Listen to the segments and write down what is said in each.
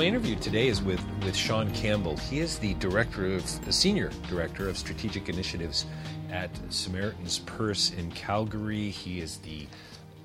My interview today is with, with Sean Campbell. He is the director of the senior director of strategic initiatives at Samaritan's Purse in Calgary. He is the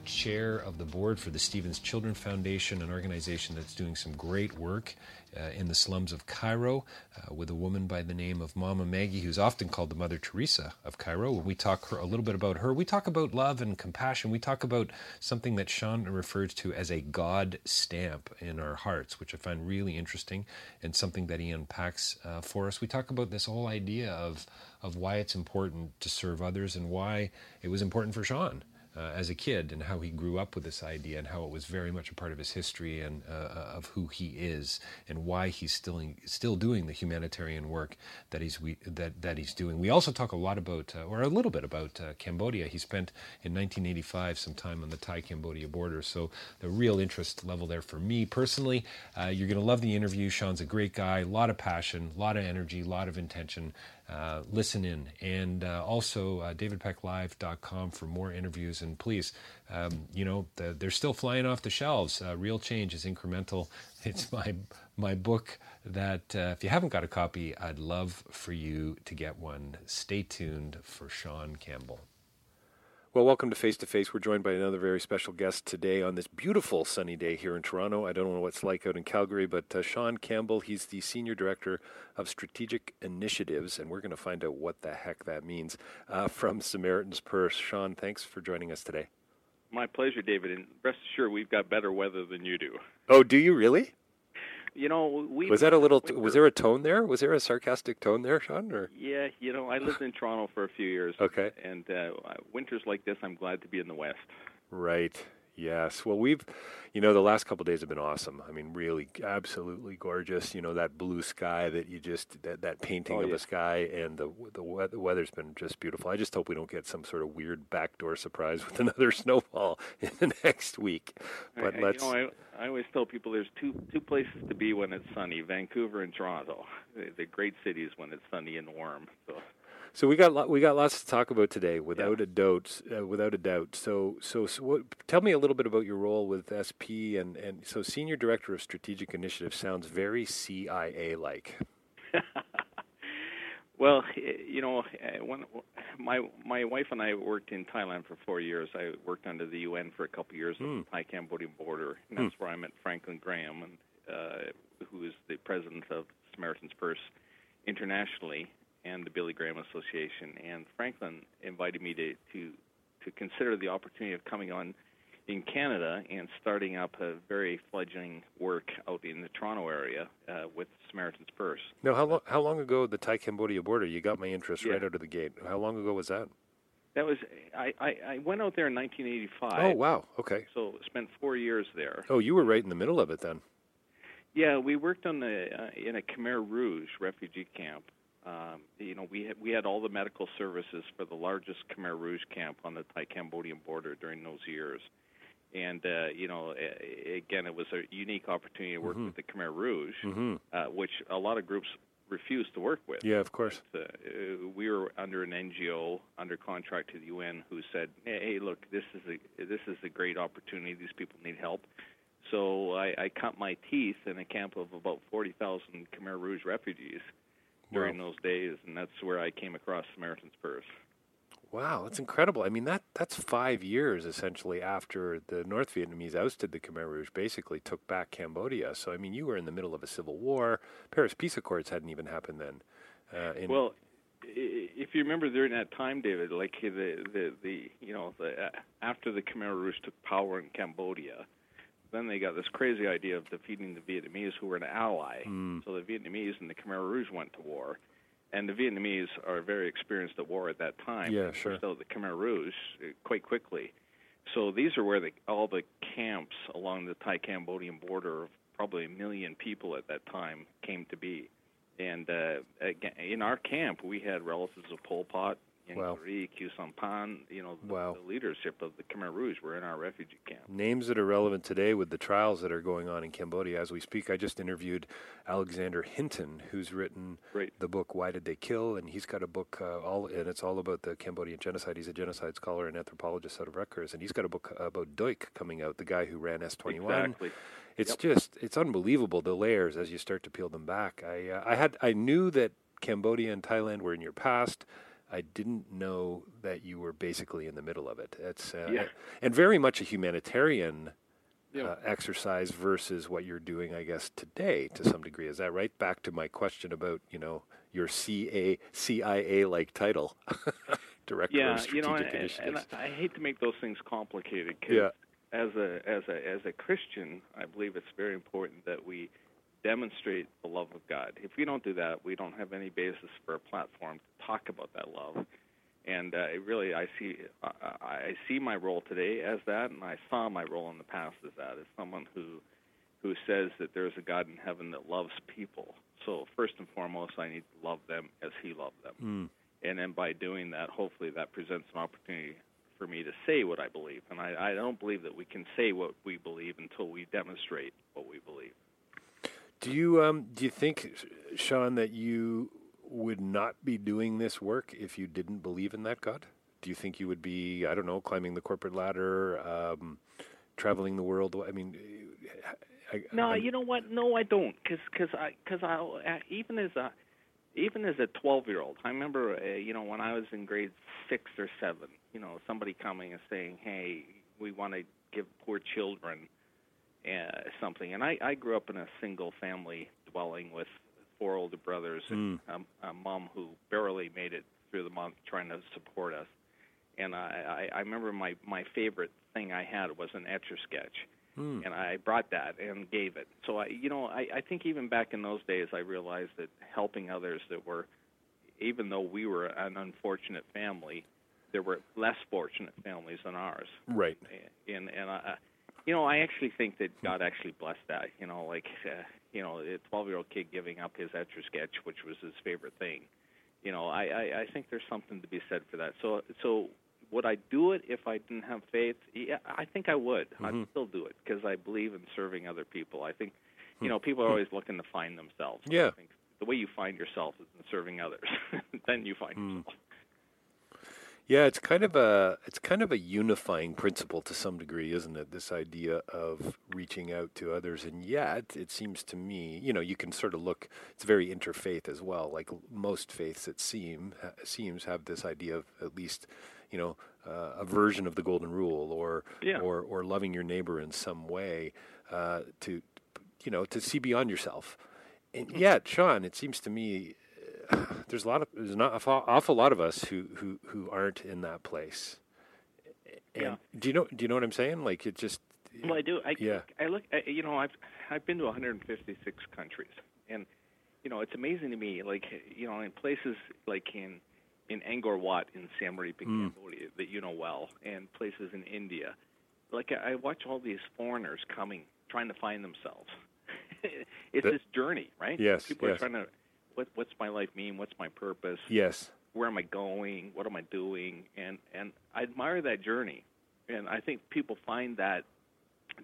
chair of the board for the Stephen's Children Foundation, an organization that's doing some great work uh, in the slums of Cairo uh, with a woman by the name of Mama Maggie, who's often called the Mother Teresa of Cairo. When we talk her, a little bit about her, we talk about love and compassion. We talk about something that Sean refers to as a God stamp in our hearts, which I find really interesting and something that he unpacks uh, for us. We talk about this whole idea of of why it's important to serve others and why it was important for Sean uh, as a kid and how he grew up with this idea and how it was very much a part of his history and uh, of who he is and why he's still still doing the humanitarian work that he's we, that that he's doing. We also talk a lot about uh, or a little bit about uh, Cambodia. He spent in 1985 some time on the Thai Cambodia border, so the real interest level there for me personally. Uh, you're going to love the interview. Sean's a great guy, a lot of passion, a lot of energy, a lot of intention. Uh, listen in. And uh, also uh, davidpecklive.com for more interviews. And please, um, you know, the, they're still flying off the shelves. Uh, Real Change is incremental. It's my my book that uh, if you haven't got a copy, I'd love for you to get one. Stay tuned for Sean Campbell. Well, welcome to Face to Face. We're joined by another very special guest today on this beautiful sunny day here in Toronto. I don't know what it's like out in Calgary, but uh, Sean Campbell, he's the Senior Director of Strategic Initiatives, and we're going to find out what the heck that means uh, from Samaritan's Purse. Sean, thanks for joining us today. My pleasure, David, and rest assured we've got better weather than you do. Oh, do you really? You know, we was that a little. was there a tone there? Was there a sarcastic tone there, Sean? Or yeah, you know, I lived in Toronto for a few years. Okay. And uh, winters like this, I'm glad to be in the West. Right. Yes. Well, we've, you know, the last couple days have been awesome. I mean, really, absolutely gorgeous. You know, that blue sky that you just that, that painting oh, of yeah. a sky, and the the, the weather's been just beautiful. I just hope we don't get some sort of weird backdoor surprise with another snowfall in the next week. But I, let's. You know, I, I always tell people there's two two places to be when it's sunny: Vancouver and Toronto. They're great cities when it's sunny and warm. So. So we got lo- we got lots to talk about today, without a doubt. Uh, without a doubt. So so, so what, tell me a little bit about your role with SP and and so senior director of strategic initiative sounds very CIA like. well, you know, when my my wife and I worked in Thailand for four years. I worked under the UN for a couple of years Mm. on the Thai Cambodian border, and that's where I met Franklin Graham, and uh, who is the president of Samaritan's Purse internationally and the Billy Graham Association. And Franklin invited me to to to consider the opportunity of coming on in Canada and starting up a very fledgling work out in the Toronto area uh, with Samaritan's Purse. No, how long how long ago the Thai Cambodia border? You got my interest Yeah. right out of the gate. How long ago was that? That was I, I, I went out there in 1985. Oh wow. Okay. So spent four years there. Oh, you were right in the middle of it then. Yeah, we worked on the uh, in a Khmer Rouge refugee camp. Um, you know, we had, we had all the medical services for the largest Khmer Rouge camp on the Thai-Cambodian border during those years. And uh, you know, again, it was a unique opportunity to work with the Khmer Rouge, Mhm. uh, which a lot of groups refused to work with. Yeah, of course. Uh, uh, we were under an NGO under contract to the UN who said, "Hey, hey, look, this is a this is a great opportunity. These people need help." So I, I cut my teeth in a camp of about forty thousand Khmer Rouge refugees during those days, and that's where I came across Samaritan's Purse. Wow, that's incredible. I mean that that's five years essentially after the North Vietnamese ousted the Khmer Rouge, basically took back Cambodia. So I mean, you were in the middle of a civil war. Paris Peace Accords hadn't even happened then. Uh, in, Well, if you remember during that time, David, like the the the you know the uh, after the Khmer Rouge took power in Cambodia, then they got this crazy idea of defeating the Vietnamese, who were an ally. Hmm. So the Vietnamese and the Khmer Rouge went to war, and the Vietnamese are very experienced at war at that time. Yeah, sure. out the Khmer Rouge uh, quite quickly. So these are where the, all the camps along the Thai-Cambodian border of probably a million people at that time came to be. And uh, again, in our camp, we had relatives of Pol Pot, Yang Wow. Khieu Samphan. You know, the, Wow. the leadership of the Khmer Rouge were in our refugee camp. names that are relevant today with the trials that are going on in Cambodia as we speak. I just interviewed Alexander Hinton, who's written Great. the book "Why Did They Kill," and he's got a book uh, all, and it's all about the Cambodian genocide. He's a genocide scholar and anthropologist out of Rutgers, and he's got a book about Duch coming out, the guy who ran S twenty one. Exactly. It's Yep. just it's unbelievable the layers as you start to peel them back. I uh, I had I knew that Cambodia and Thailand were in your past. I didn't know that you were basically in the middle of it. It's uh, Yeah. and very much a humanitarian Yeah. uh, exercise versus what you're doing, I guess, today to some degree. Is that right? Back to my question about you know your CA CIA like title, director yeah, of strategic you know, and, initiatives. and I, I hate to make those things complicated. 'cause Yeah. As a as a as a Christian, I believe it's very important that we demonstrate the love of God. If we don't do that, we don't have any basis for a platform to talk about that love. And uh, it really, I see I, I I see my role today as that, and I saw my role in the past as that, as someone who who says that there's a God in heaven that loves people. So first and foremost, I need to love them as He loved them Mm. and then by doing that, hopefully that presents an opportunity for me to say what I believe. And I, I don't believe that we can say what we believe until we demonstrate what we believe. Do you um, do you think, Sean, that you would not be doing this work if you didn't believe in that God? Do you think you would be, I don't know, climbing the corporate ladder, um, traveling the world? I mean, I, No, I'm- you know what? No, I don't, because cause I because I uh, even as a even as a 12 year old, I remember uh, you know when I was in grade six or seven, you know somebody coming and saying, "Hey, we want to give poor children uh, something," and I I grew up in a single family dwelling with four older brothers and um, a mom who barely made it through the month trying to support us. And I, I, I remember my my favorite thing I had was an etch a sketch and I brought that and gave it. So I, you know, I, I think even back in those days, I realized that helping others that were, even though we were an unfortunate family, there were less fortunate families than ours. right. And and I, you know, I actually think that God actually blessed that. You know, like, uh, you know, a 12-year-old kid giving up his etch a sketch, which was his favorite thing. You know, I, I I think there's something to be said for that. So so would I do it if I didn't have faith? Yeah, I think I would. I'd mm-hmm. still do it because I believe in serving other people. I think, you hmm. know, people are hmm. always looking to find themselves. Yeah. The way you find yourself is in serving others. then you find hmm. yourself. Yeah, it's kind of a it's kind of a unifying principle to some degree, isn't it? This idea of reaching out to others, and yet it seems to me, you know, you can sort of look. It's very interfaith as well. Like most faiths, it seem seems have this idea of at least, you know, uh, a version of the golden rule, or Yeah. or or loving your neighbor in some way, uh, to you know, to see beyond yourself. And yet, Sean, it seems to me there's a lot of there's not an awful, lot of us who, who who aren't in that place. And Yeah. Do you know Do you know what I'm saying? Like it just. Well, I do. I, Yeah. I look. I, you know, I've I've been to 156 countries, and you know, it's amazing to me. Like you know, in places like in in Angkor Wat in Siem Reap in Cambodia that you know well, and places in India. Like I, I watch all these foreigners coming, trying to find themselves. it's That- this journey, right? Yes, People yes. are trying to. What, what's my life mean? What's my purpose? Yes. where am I going? What am I doing? And and I admire that journey, and I think people find that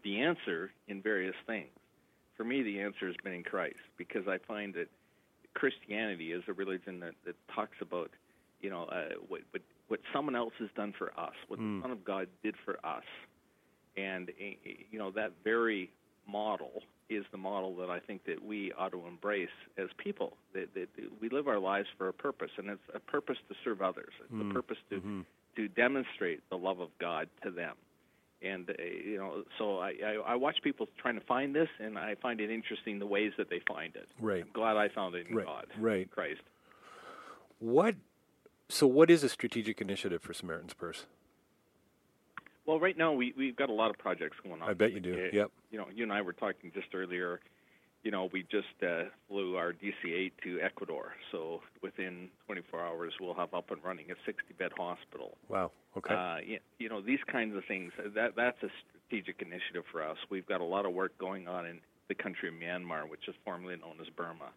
the answer in various things. For me, the answer has been in Christ because I find that Christianity is a religion that, that talks about, you know, uh, what, what what someone else has done for us, what the Son of God did for us, and eh, eh, you know that very model is the model that I think that we ought to embrace as people. That, that we live our lives for a purpose, and it's a purpose to serve others. It's a purpose to to demonstrate the love of God to them. And uh, you know, so I, I I watch people trying to find this, and I find it interesting the ways that they find it. Right. I'm glad I found it in Right, God, right. Christ. What? So, what is a strategic initiative for Samaritan's Purse? Well, right now we we've got a lot of projects going on. I bet you do. Uh, Yep. You know, you and I were talking just earlier. You know, we just uh, flew our DC-8 to Ecuador, so within 24 hours we'll have up and running a 60-bed hospital. Wow. Okay. Uh, y- you know, these kinds of things. That that's a strategic initiative for us. We've got a lot of work going on in the country of Myanmar, which is formerly known as Burma,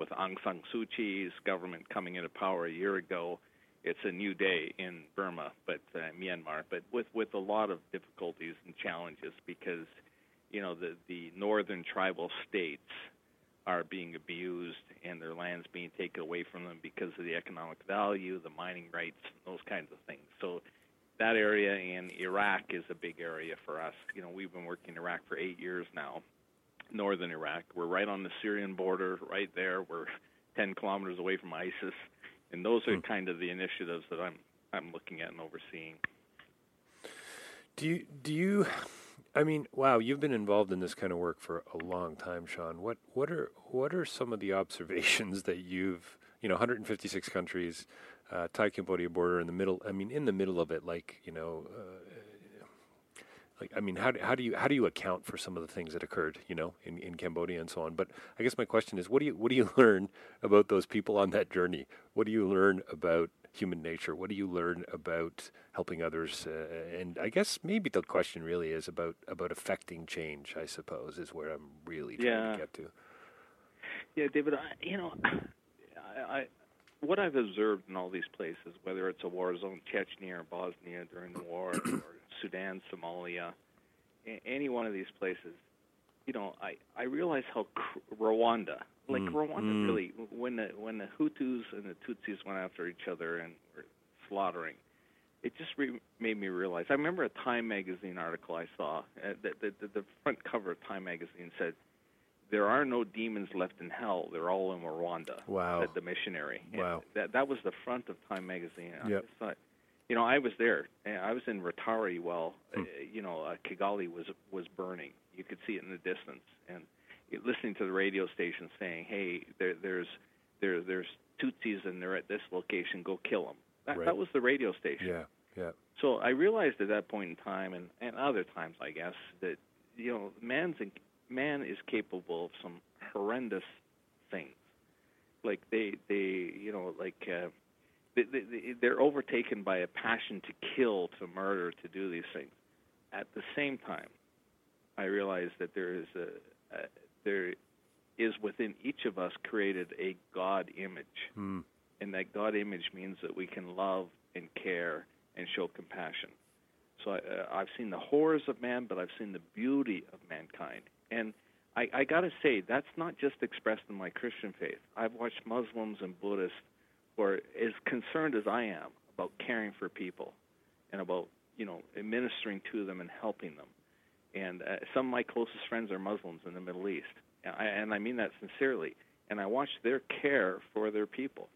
with Aung San Suu Kyi's government coming into power a year ago. It's a new day in Burma, but uh, Myanmar, but with with a lot of difficulties and challenges because, you know, the the northern tribal states are being abused and their lands being taken away from them because of the economic value, the mining rights, those kinds of things. So that area in Iraq is a big area for us. You know, we've been working in Iraq for eight years now, northern Iraq. We're right on the Syrian border, right there. We're 10 kilometers away from ISIS, and those are kind of the initiatives that I'm I'm looking at and overseeing. Do you do you I mean, wow, you've been involved in this kind of work for a long time, Sean. What what are what are some of the observations that you've you know 156 countries, uh, Thai Cambodia border in the middle. I mean, in the middle of it, like you know, uh, like I mean, how do, how do you how do you account for some of the things that occurred, you know, in, in Cambodia and so on? But I guess my question is, what do you what do you learn about those people on that journey? What do you learn about human nature? What do you learn about helping others? Uh, and I guess maybe the question really is about about affecting change. I suppose is where I'm really trying Yeah. to get to. Yeah, David. I, you know, I, I what I've observed in all these places, whether it's a war zone, Chechnya or Bosnia during the war, or Sudan, Somalia, a- any one of these places, you know, I I realize how cr- Rwanda, like Mm, Rwanda, mm. really when the when the Hutus and the Tutsis went after each other and were slaughtering. It just re- made me realize. I remember a Time magazine article I saw. Uh, the, the, the, the front cover of Time magazine said, there are no demons left in hell. They're all in Rwanda. Wow. Said the missionary. And Wow. That that was the front of Time magazine. I Yep. just thought, you know, I was there. I was in Rotary while, Hmm. uh, you know, uh, Kigali was was burning. You could see it in the distance, and it- listening to the radio station saying, "Hey, there, there's there there's Tutsis and they're at this location. Go kill them." That, Right. that was the radio station. Yeah, yeah. So I realized at that point in time, and, and other times, I guess, that you know, man's in, man is capable of some horrendous things. Like they, they, you know, like uh, they're overtaken by a passion to kill, to murder, to do these things. At the same time, I realize that there is a, a there is within each of us created a God image Mm. and that God image means that we can love and care and show compassion. So I, uh, I've seen the horrors of man, but I've seen the beauty of mankind. And I, I got to say, that's not just expressed in my Christian faith. I've watched Muslims and Buddhists are as concerned as I am about caring for people and about you know administering to them and helping them. And uh, some of my closest friends are Muslims in the Middle East, and I, and I mean that sincerely. And I watch their care for their people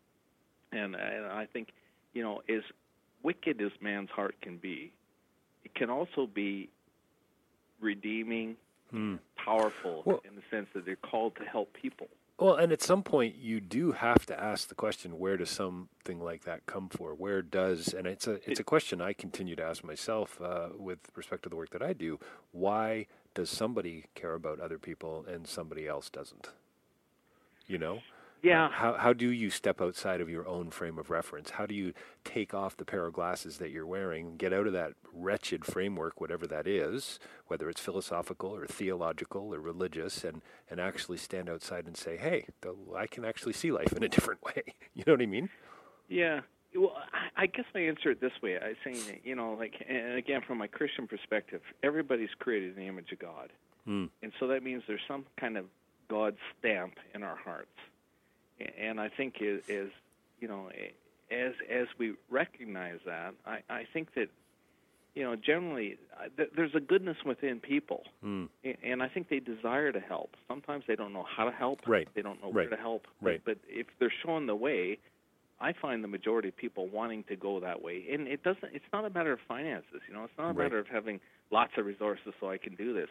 and, and I think, you know, as wicked as man's heart can be, it can also be redeeming, Hmm. powerful Well- in the sense that they're called to help people. Well, and at some point, you do have to ask the question: Where does something like that come for? Where does? And it's a it's a question I continue to ask myself uh, with respect to the work that I do. Why does somebody care about other people and somebody else doesn't? You know, Yeah. How, how do you step outside of your own frame of reference? How do you take off the pair of glasses that you're wearing, get out of that wretched framework, whatever that is, whether it's philosophical or theological or religious, and, and actually stand outside and say, hey, I can actually see life in a different way? You know what I mean? Yeah. Well, I guess I answer it this way. I say, you know, like, and again, from my Christian perspective, everybody's created in the image of God. Mm. And so that means there's some kind of God stamp in our hearts and I think is, is you know as as we recognize that, I, I think that you know generally uh, th- there's a goodness within people, mm. and I think they desire to help. Sometimes they don't know how to help. Right. They don't know right. where to help. Right. But, but if they're shown the way, I find the majority of people wanting to go that way. And it doesn't. It's not a matter of finances. You know, it's not a right. matter of having lots of resources so I can do this.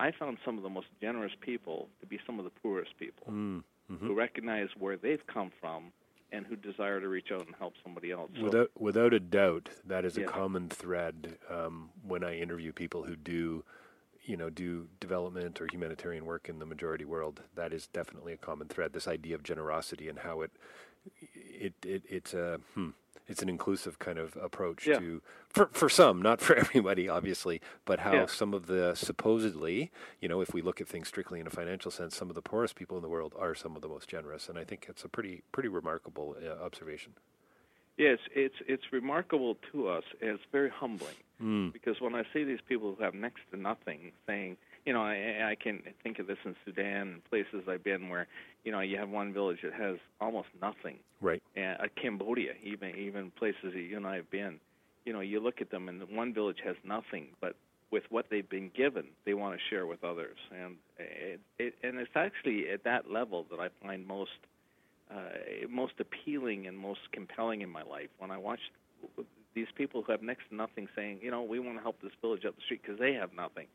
I found some of the most generous people to be some of the poorest people. Mm mm-hmm. who recognize where they've come from and who desire to reach out and help somebody else. So, without without a doubt, that is yeah. a common thread um, when I interview people who do, you know, do development or humanitarian work in the majority world. That is definitely a common thread. This idea of generosity and how it it, it it's a hmm, it's an inclusive kind of approach yeah. to for for some, not for everybody, obviously, but how yeah. some of the supposedly, you know, if we look at things strictly in a financial sense, some of the poorest people in the world are some of the most generous, and I think it's a pretty pretty remarkable uh, observation. Yes, it's it's remarkable to us. And it's very humbling mm. because when I see these people who have next to nothing saying, you know, I, I can think of this in Sudan and places I've been where, you know, you have one village that has almost nothing. Right. And uh, Cambodia, even even places that you and I have been, you know, you look at them and one village has nothing, but with what they've been given, they want to share with others, and it, it and it's actually at that level that I find most uh, most appealing and most compelling in my life when I watch these people who have next to nothing saying, you know, we want to help this village up the street because they have nothing.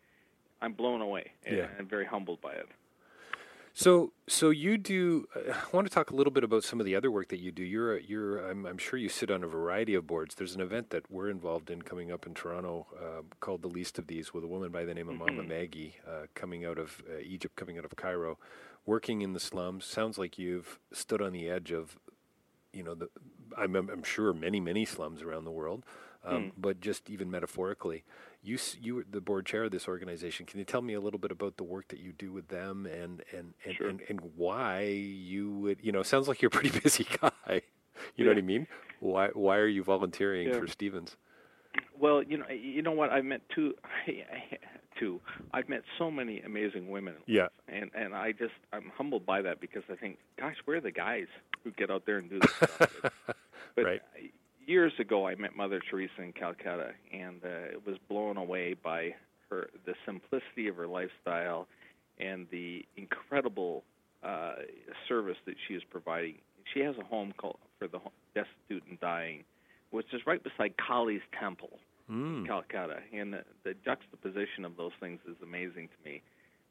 I'm blown away and, yeah. and very humbled by it. So, so you do. Uh, I want to talk a little bit about some of the other work that you do. You're, a, you're. I'm, I'm, sure you sit on a variety of boards. There's an event that we're involved in coming up in Toronto uh, called the Least of These, with a woman by the name of mm-hmm. Mama Maggie, uh, coming out of uh, Egypt, coming out of Cairo, working in the slums. Sounds like you've stood on the edge of, you know, the. I'm, I'm sure many, many slums around the world, um, mm. but just even metaphorically you you were the board chair of this organization. Can you tell me a little bit about the work that you do with them and and and, sure. and, and, why you would you know sounds like you're a pretty busy guy. You yeah. know what I mean? Why why are you volunteering yeah. for Stephen's? Well, you know, you know what? I met two, two. I've met so many amazing women. Yeah. And and I just I'm humbled by that because I think, gosh, where are the guys who get out there and do this stuff? but right. Uh, years ago, I met Mother Teresa in Calcutta, and uh, was blown away by her the simplicity of her lifestyle and the incredible uh, service that she is providing. She has a home called for the destitute and dying, which is right beside Kali's temple mm. in Calcutta, and the, the juxtaposition of those things is amazing to me.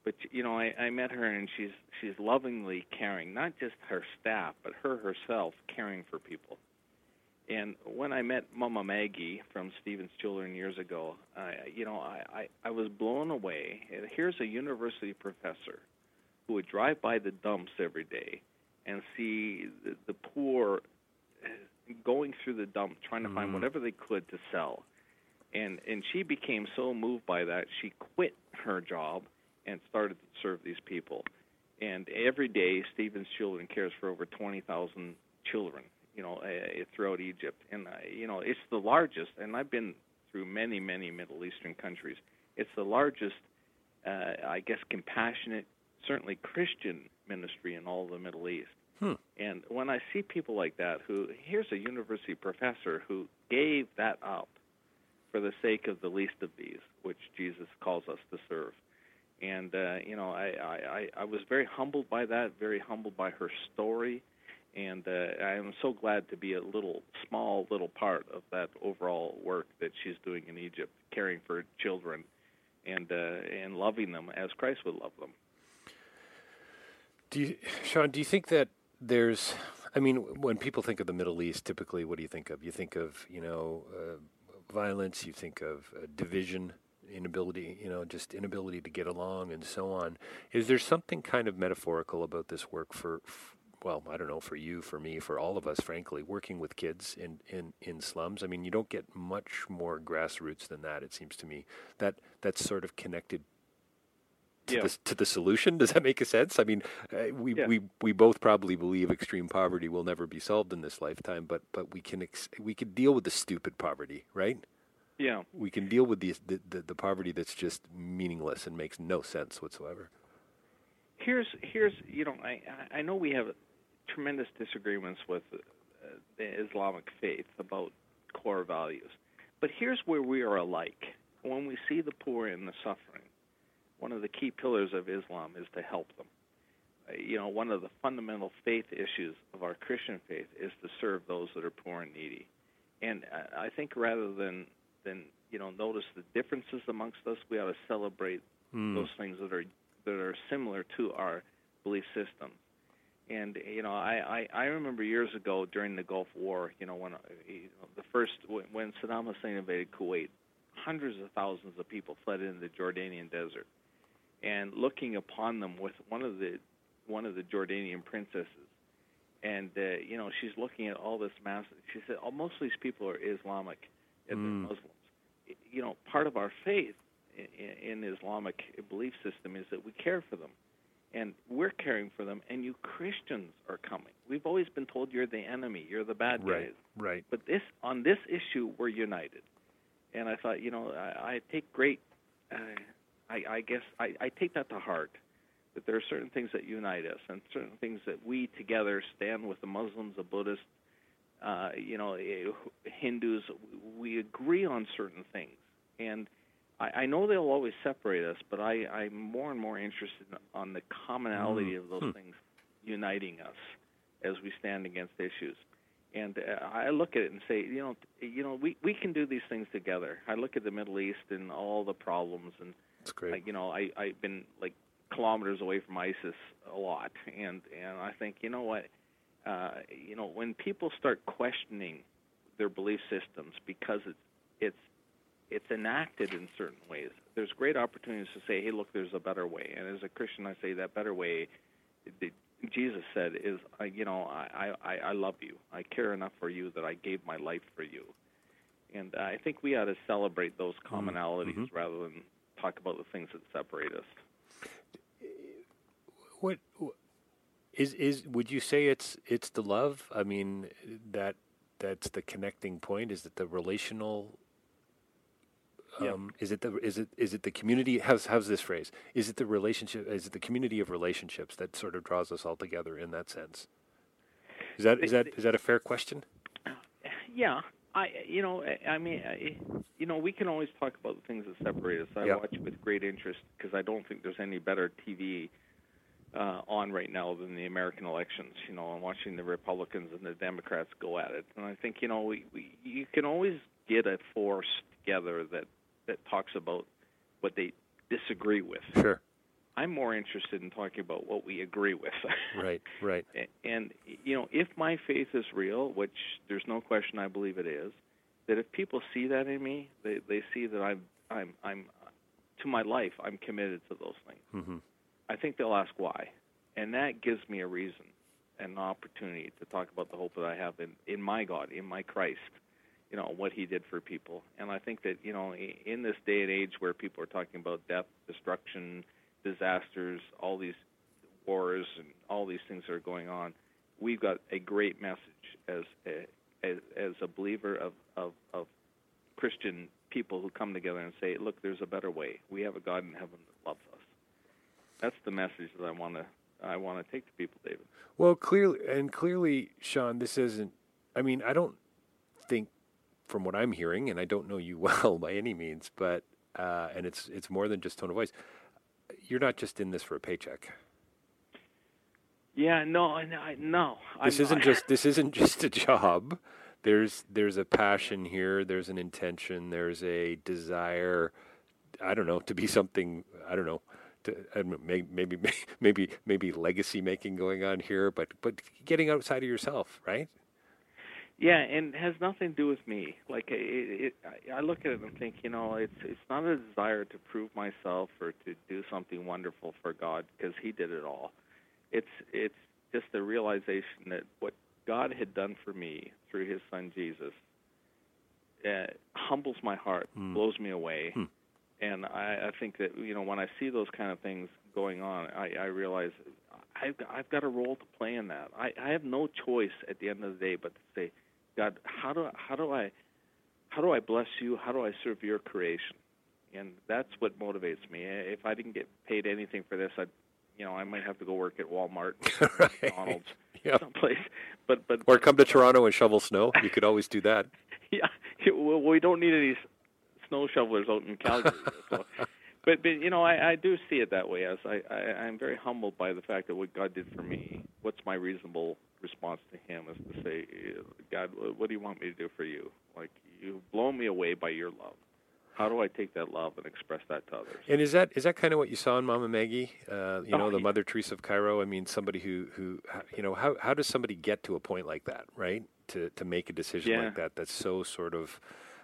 But you know, I, I met her, and she's she's lovingly caring, not just her staff, but her herself caring for people. And when I met Mama Maggie from Stephen's Children years ago, I, you know, I, I, I was blown away. Here's a university professor who would drive by the dumps every day and see the, the poor uh, going through the dump trying to find mm. whatever they could to sell. And and she became so moved by that, she quit her job and started to serve these people. And every day, Stephen's Children cares for over 20,000 children you know, uh, throughout Egypt. And uh, you know, it's the largest. And I've been through many, many Middle Eastern countries. It's the largest, uh, I guess, compassionate, certainly Christian ministry in all the Middle East. Hmm. And when I see people like that, who here's a university professor who gave that up for the sake of the least of these, which Jesus calls us to serve. And uh, you know, I, I, I was very humbled by that, very humbled by her story and uh, I am so glad to be a little small little part of that overall work that she's doing in Egypt, caring for children and uh, and loving them as Christ would love them. Do you, Sean? Do you think that there's? I mean, when people think of the Middle East, typically, what do you think of? You think of you know uh, violence. You think of uh, division, inability, you know, just inability to get along, and so on. Is there something kind of metaphorical about this work for? Well, I don't know, for you, for me, for all of us, frankly, working with kids in, in, in slums. I mean, you don't get much more grassroots than that. It seems to me that that's sort of connected to, Yeah. the, to the solution. Does that make a sense? I mean, uh, we, Yeah. we, we both probably believe extreme poverty will never be solved in this lifetime, but, but we can ex- we can deal with the stupid poverty, right? Yeah. We can deal with the, the, the, the poverty that's just meaningless and makes no sense whatsoever. here's here's you know I I know we have tremendous disagreements with uh, the Islamic faith about core values, but here's where we are alike. When we see the poor and the suffering, one of the key pillars of Islam is to help them. Uh, You know, one of the fundamental faith issues of our Christian faith is to serve those that are poor and needy. And I I think rather than than you know notice the differences amongst us, we ought to celebrate those things that are that are similar to our belief system. And you know, I, I I remember years ago during the Gulf War, you know, when uh, you know, the first when Saddam Hussein invaded Kuwait, hundreds of thousands of people fled into the Jordanian desert, and looking upon them with one of the one of the Jordanian princesses, and uh, you know, she's looking at all this mass. She said, "Oh, most of these people are Islamic, and they're Muslims." You know, part of our faith in, in Islamic belief system is that we care for them, and we're caring for them. And you Christians are coming. We've always been told you're the enemy, you're the bad guys. right. But this on this issue, we're united. And I thought, you know, I, I take great, uh, I, I guess I, I take that to heart. That there are certain things that unite us, and certain things that we together stand with the Muslims, the Buddhists, uh, you know, eh, Hindus. We agree on certain things, and I, I know they'll always separate us. But I, I'm more and more interested in, on the commonality of those things uniting us as we stand against issues. And uh, I look at it and say, you know, you know, we we can do these things together. I look at the Middle East and all the problems, and That's great. like, you know, I I've been like kilometers away from ISIS a lot, and and I think, you know what, uh, you know, when people start questioning their belief systems because it's it's it's enacted in certain ways. There's great opportunities to say, hey, look, there's a better way. And as a Christian, I say that better way. Jesus said is, I, you know, I, I I love you. I care enough for you that I gave my life for you. And I think we ought to celebrate those mm-hmm. commonalities mm-hmm. rather than talk about the things that separate us. What wh- is is would you say it's it's the love? I mean that that's the connecting point. Is it the relational? Yeah. Um, Is it the is it is it the community? How's how's this phrase? Is it the relationship? Is it the community of relationships that sort of draws us all together in that sense? Is that is that is that a fair question? Yeah, I you know I, mean I, you know we can always talk about the things that separate us. I Yeah. watch with great interest because I don't think there's any better TV uh, on right now than the American elections. You know, I'm watching the Republicans and the Democrats go at it, and I think you know we, we you can always get a force together that that talks about what they disagree with. Sure. I'm more interested in talking about what we agree with. Right. Right. And you know if my faith is real which there's no question i believe it is that if people see that in me they they see that i'm i'm i'm to my life i'm committed to those things Mhm. i think they'll ask why and that gives me a reason and an opportunity to talk about the hope that i have in in my god in my christ you know what he did for people and i think that you know in this day and age where people are talking about death destruction disasters all these wars and all these things that are going on, we've got a great message as a, as, as a believer of, of, of Christian people who come together and say, "Look, there's a better way. We have a God in heaven that loves us." That's the message that I want to I want to take to people, David. Well, clearly, and clearly, Sean, this isn't. I mean, I don't think, from what I'm hearing, and I don't know you well by any means, but uh, and it's it's more than just tone of voice. You're not just in this for a paycheck. Yeah, no, I- no. This I'm isn't not. just this isn't just a job. There's there's a passion here. There's an intention. There's a desire. I don't know to be something. I don't know. To, I don't know, may- maybe maybe maybe legacy making going on here, but but getting outside of yourself, right? Yeah, and it has nothing to do with me. Like it, it, I I look at it and think, you know, it's it's not a desire to prove myself or to do something wonderful for God because He did it all. It's it's just the realization that what God had done for me through His Son Jesus uh, humbles my heart, Hmm. blows me away, and I, I think that you know when I see those kind of things going on, I, I realize I've got, I've got a role to play in that. I, I have no choice at the end of the day but to say, God, how do how do I how do I bless you? How do I serve your creation? And that's what motivates me. If I didn't get paid anything for this, I'd you know I might have to go work at Walmart, Right. McDonald's, Yeah. someplace. But but Or come to Toronto and shovel snow. You could always do that. yeah, well, we don't need any snow shovelers out in Calgary. so. But but you know, I, I do see it that way. As I, I I'm very humbled by the fact that what God did for me. What's my reasonable response to Him is to say, God, what do you want me to do for you? Like you've blown me away by your love. How do I take that love and express that to others? And is that is that kind of what you saw in Mama Maggie? Uh, you know, Oh, the yeah. Mother Teresa of Cairo. I mean, somebody who who you know how how does somebody get to a point like that, right? To to make a decision Yeah. like that. That's so sort of.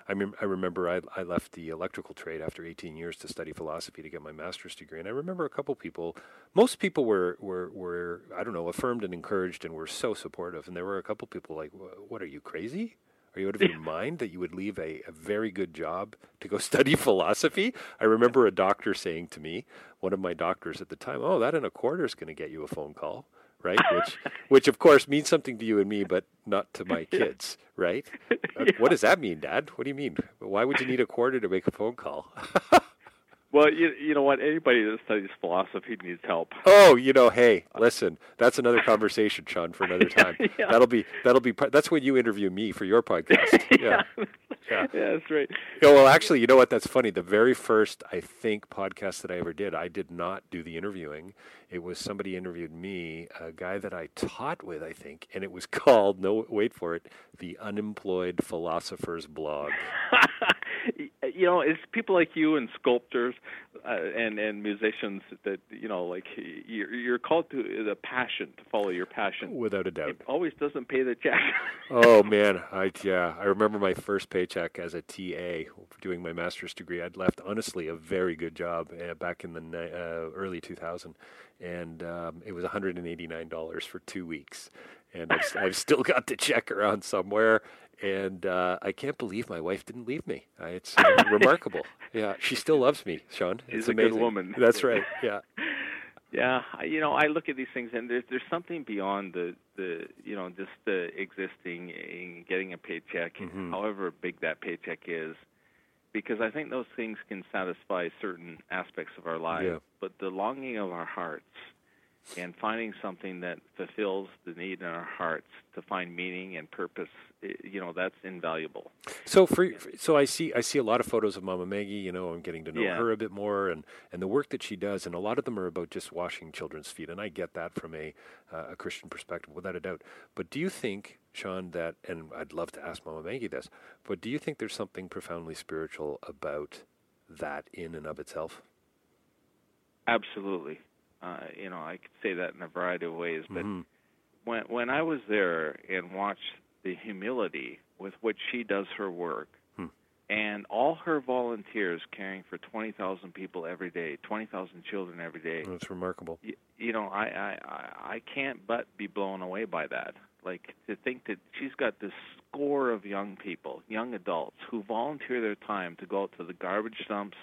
I mean, I remember I I left the electrical trade after 18 years to study philosophy to get my master's degree, and I remember a couple people. Most people were were were I don't know affirmed and encouraged and were so supportive, and there were a couple people like, "What are you crazy?" Are you out of your mind that you would leave a, a very good job to go study philosophy? I remember a doctor saying to me, one of my doctors at the time, "Oh, that and a quarter is going to get you a phone call." Right, which, which of course means something to you and me, but not to my kids, right? Uh, What does that mean, Dad? What do you mean? Why would you need a quarter to make a phone call? Well, you you know what? Anybody that studies philosophy needs help. Oh, you know, hey, listen, that's another conversation, Sean, for another time. Yeah. That'll be that'll be part- that's when you interview me for your podcast. Yeah. Yeah. yeah, that's right. Yeah, well, actually, you know what? That's funny. The very first, I think, podcast that I ever did, I did not do the interviewing. It was somebody interviewed me, a guy that I taught with, I think, and it was called, no, wait for it, The Unemployed Philosopher's Blog. You know, it's people like you and sculptors uh, and and musicians that you know, like you're you're called to the passion to follow your passion. Without a doubt. It always doesn't pay the check. Oh man, I yeah, I remember my first paycheck as a TA doing my master's degree. I'd left honestly a very good job uh, back in the ni- uh, early 2000, and um, it was 189 dollars for two weeks, and I've, I've still got the check around somewhere. And uh, I can't believe my wife didn't leave me. It's remarkable. Yeah, she still loves me, Sean. She's it's a good woman. That's right. Yeah. yeah, you know, I look at these things and there's there's something beyond the the you know just the existing and getting a paycheck, Mm-hmm. however big that paycheck is, because I think those things can satisfy certain aspects of our lives. Yeah. But the longing of our hearts and finding something that fulfills the need in our hearts to find meaning and purpose, you know, that's invaluable. So for, so I see I see a lot of photos of Mama Maggie. You know, I'm getting to know Yeah. her a bit more, and, and the work that she does, and a lot of them are about just washing children's feet, and I get that from a uh, a Christian perspective, without a doubt. But do you think, Sean, that and I'd love to ask Mama Maggie this, but do you think there's something profoundly spiritual about that in and of itself? Absolutely. Uh, you know, I could say that in a variety of ways, but Mhm. when when I was there and watched the humility with which she does her work, Hmm. and all her volunteers caring for twenty thousand people every day, twenty thousand children every day, That's remarkable. you, you know, I, I I I can't but be blown away by that. Like to think that she's got this score of young people, young adults, who volunteer their time to go out to the garbage dumps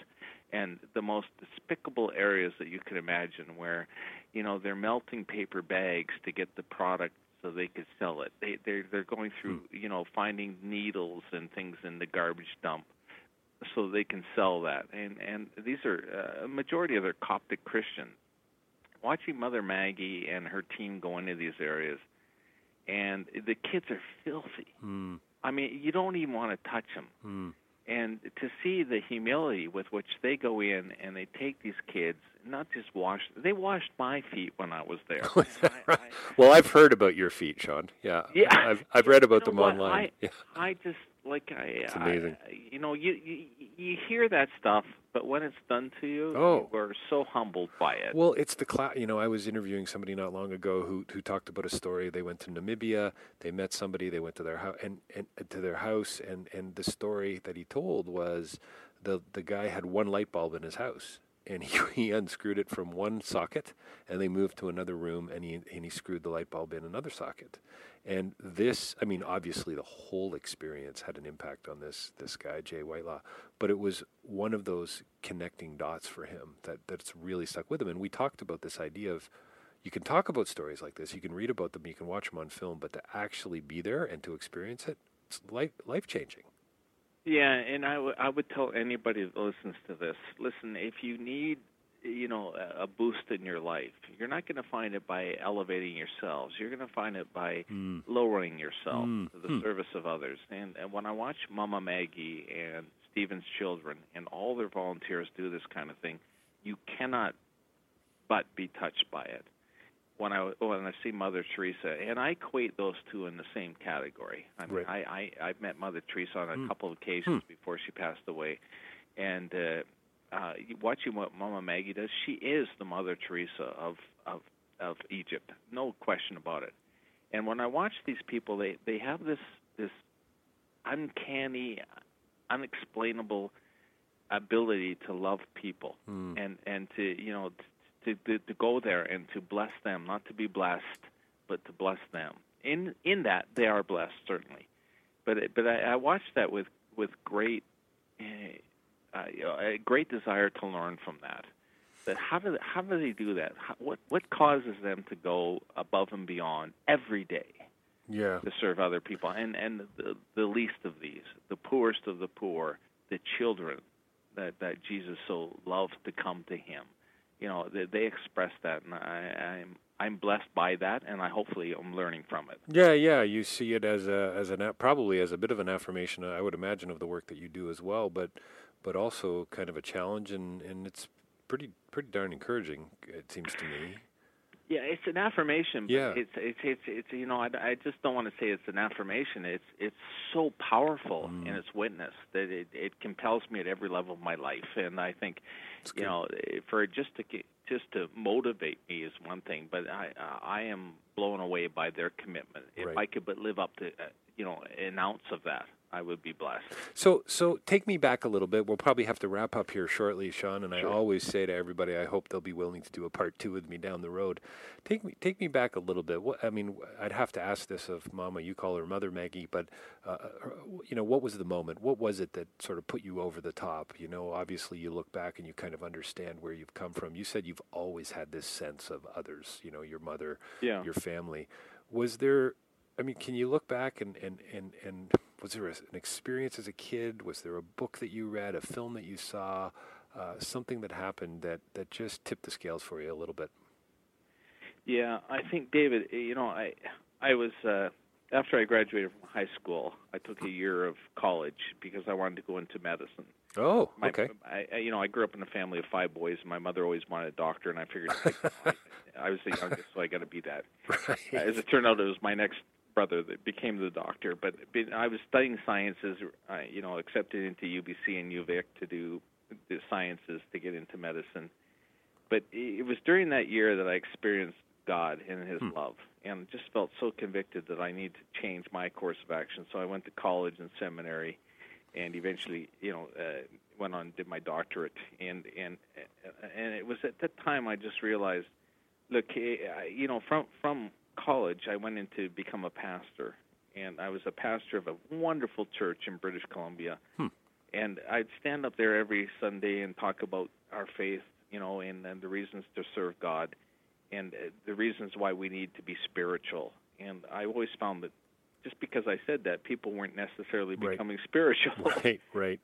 and the most despicable areas that you could imagine, where you know they're melting paper bags to get the product so they could sell it. They they're they're going through you know finding needles and things in the garbage dump so they can sell that. And and these are uh, a majority of their Coptic Christian. Watching Mother Maggie and her team go into these areas, and the kids are filthy. Mm, I mean, you don't even want to touch them. mm. And to see the humility with which they go in and they take these kids, not just washed, They washed my feet when I was there. I- I- well, I've heard about your feet, Sean. Yeah, Yeah. I've I've read about You them what? online. I, yeah. I just like I. It's amazing. You know, you, you you hear that stuff, but when it's done to you, Oh. you are so humbled by it. Well, it's the cla You know, I was interviewing somebody not long ago who who talked about a story. They went to Namibia. They met somebody. They went to their house and, and and to their house. And and the story that he told was the the guy had one light bulb in his house, and he, he unscrewed it from one socket, and they moved to another room, and he and he screwed the light bulb in another socket. And this, I mean, obviously the whole experience had an impact on this this guy Jay Whitelaw, but it was one of those connecting dots for him that that's really stuck with him. And we talked about this idea of you can talk about stories like this, you can read about them, you can watch them on film, but to actually be there and to experience it, it's life life changing. Yeah, and I, w- I would tell anybody that listens to this, listen, if you need, you know, a, boost in your life, you're not going to find it by elevating yourselves. You're going to find it by Mm. lowering yourself Mm. to the Hmm. service of others. And, and when I watch Mama Maggie and Stephen's children and all their volunteers do this kind of thing, you cannot but be touched by it. When I when I see Mother Teresa, and I equate those two in the same category. I mean, Right. I, I I've met Mother Teresa on a Hmm. couple of occasions before she passed away, and uh, uh, watching what Mama Maggie does, she is the Mother Teresa of of of Egypt, no question about it. And when I watch these people, they they have this this uncanny, unexplainable ability to love people Mm. and and to you know to, to to go there and to bless them, not to be blessed, but to bless them. In in that they are blessed certainly, but it, but I, I watched that with with great uh, uh, you know, a great desire to learn from that. That how do how do they do that? How, what what causes them to go above and beyond every day? Yeah. to serve other people and and the, the least of these the poorest of the poor the children that that jesus so loves to come to him you know they, they express that and i i'm i'm blessed by that and i hopefully i'm learning from it Yeah, yeah. You see it as a as an probably as a bit of an affirmation, I would imagine, of the work that you do as well, but but also kind of a challenge, and and it's pretty pretty darn encouraging. It seems to me. Yeah it's an affirmation but Yeah. it's it's it's it's you know i i just don't want to say it's an affirmation it's it's so powerful Mm. in its witness that it it compels me at every level of my life and i think It's you good. know for it just to just to motivate me is one thing but i i am blown away by their commitment if Right. i could but live up to uh, you know an ounce of that i would be blessed So, so take me back a little bit. We'll probably have to wrap up here shortly, Sean. And I always say to everybody, I hope they'll be willing to do a part two with me down the road. Take me, take me back a little bit. What, I mean, I'd have to ask this of Mama. You call her Mother Maggie, but uh, you know, what was the moment? What was it that sort of put you over the top? You know, obviously, you look back and you kind of understand where you've come from. You said you've always had this sense of others. You know, your mother, Yeah. your family. Was there? I mean, can you look back and and and and was there a, an experience as a kid? Was there a book that you read, a film that you saw, uh, something that happened that that just tipped the scales for you a little bit? Yeah, I think David, eh, you know, I I was uh after I graduated from high school, I took a year of college because I wanted to go into medicine. Oh, My, okay. I, I, you know, I grew up in a family of five boys, and my mother always wanted a doctor, and I figured I was the youngest, so I got to be that. Right. As it turned out, it was my next brother that became the doctor. But I was studying sciences, uh, you know, accepted into UBC and UVic to do the sciences to get into medicine. But it was during that year that I experienced God and His love, and just felt so convicted that I need to change my course of action. So I went to college and seminary, and eventually, you know, uh, went on and did my doctorate. And and and it was at that time I just realized, look, eh, you know, from from college I went in to become a pastor, and I was a pastor of a wonderful church in British Columbia. And I'd stand up there every Sunday and talk about our faith, you know, and, and the reasons to serve God, and uh, the reasons why we need to be spiritual. And I always found that just because I said that, people weren't necessarily Right. becoming spiritual. Right, right.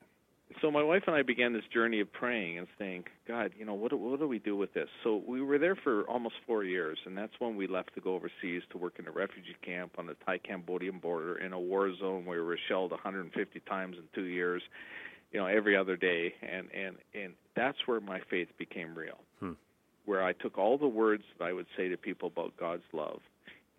So my wife and I began this journey of praying and saying, God, you know, what do, what do we do with this? So we were there for almost four years, and that's when we left to go overseas to work in a refugee camp on the Thai-Cambodian border in a war zone where we were shelled 150 times in two years, you know, every other day, and and and that's where my faith became real. Hmm. Where I took all the words that I would say to people about God's love,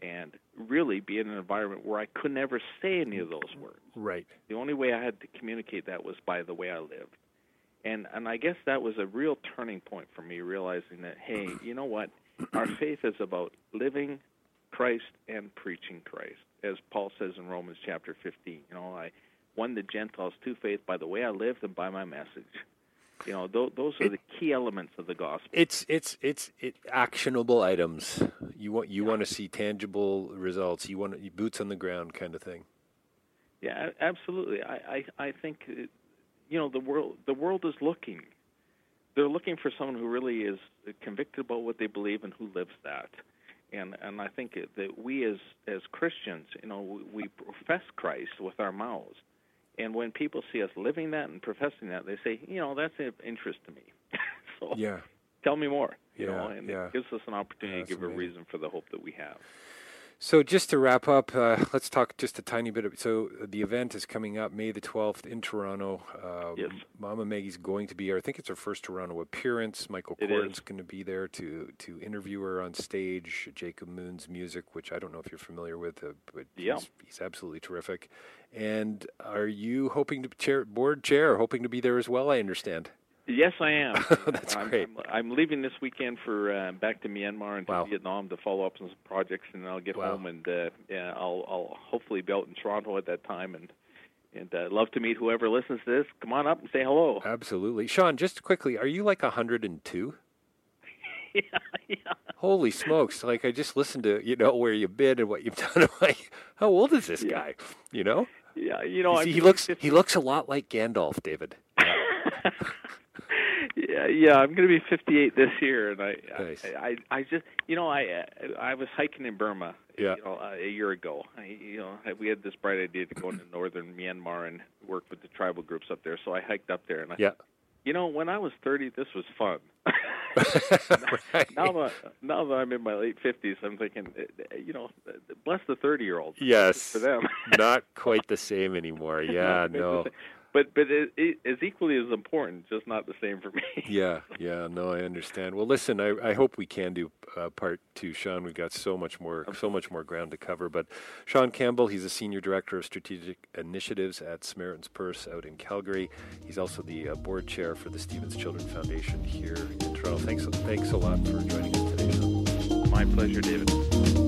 and really be in an environment where I could never say any of those words. Right. The only way I had to communicate that was by the way I lived. And and I guess that was a real turning point for me realizing that hey, you know what? Our faith is about living Christ and preaching Christ. As Paul says in Romans chapter 15, you know, I won the Gentiles to faith by the way I lived and by my message. You know, th- those are the key elements of the gospel. It's it's it's it, actionable items. You want you want to see tangible results. You want boots on the ground kind of thing. Yeah, absolutely. I I, I think uh, you know the world the world is looking. They're looking for someone who really is convicted about what they believe and who lives that. And and I think that we as as Christians, you know, we, we profess Christ with our mouths, and when people see us living that and professing that, they say, you know, that's of interest to me. So yeah. tell me more. You yeah, know, and yeah. it gives us an opportunity Yeah, to give that's a reason for the hope that we have. So just to wrap up, uh, let's talk just a tiny bit. Of, so the event is coming up May the 12th in Toronto. Uh, Yes. Mama Maggie's going to be here. I think it's her first Toronto appearance. Michael It Coren's going to be there to to interview her on stage. Jacob Moon's music, which I don't know if you're familiar with, uh, but Yeah. he's, he's absolutely terrific. And are you hoping to chair board chair, hoping to be there as well? I understand. Yes, I am. That's I'm, great. I'm, I'm leaving this weekend for uh, back to Myanmar and to Wow. Vietnam to follow up on some projects, and I'll get Wow. home and uh, yeah, I'll I'll hopefully be out in Toronto at that time, and and uh, love to meet whoever listens to this. Come on up and say hello. Absolutely, Sean. Just quickly, are you like 102? yeah, yeah. Holy smokes! Like I just listened to you know where you've been and what you've done. I'm like, how old is this Yeah. guy? You know, Yeah, you know, see, he looks 50 he looks a lot like Gandalf, David. yeah, yeah, I'm going to be 58 this year, and I, Nice. I, I, I just, you know, I, I was hiking in Burma, Yeah. you know, uh, a year ago. I, you know, we had this bright idea to go into northern Myanmar and work with the tribal groups up there. So I hiked up there, and I, Yeah. you know, when I was 30, this was fun. right. now that now that I'm in my late 50s, I'm thinking, uh, you know, bless the 30 year olds. Yes. for them. Not quite the same anymore. Yeah. No. Same. But but it, it is equally as important, just not the same for me. Yeah, yeah, no, I understand. Well, listen, I, I hope we can do uh, part two, Sean. We've got so much more, so much more ground to cover. But Sean Campbell, he's a senior director of strategic initiatives at Samaritan's Purse out in Calgary. He's also the uh, board chair for the Stephen's Children Foundation here in Toronto. Thanks, thanks a lot for joining us today, Sean. My pleasure, David.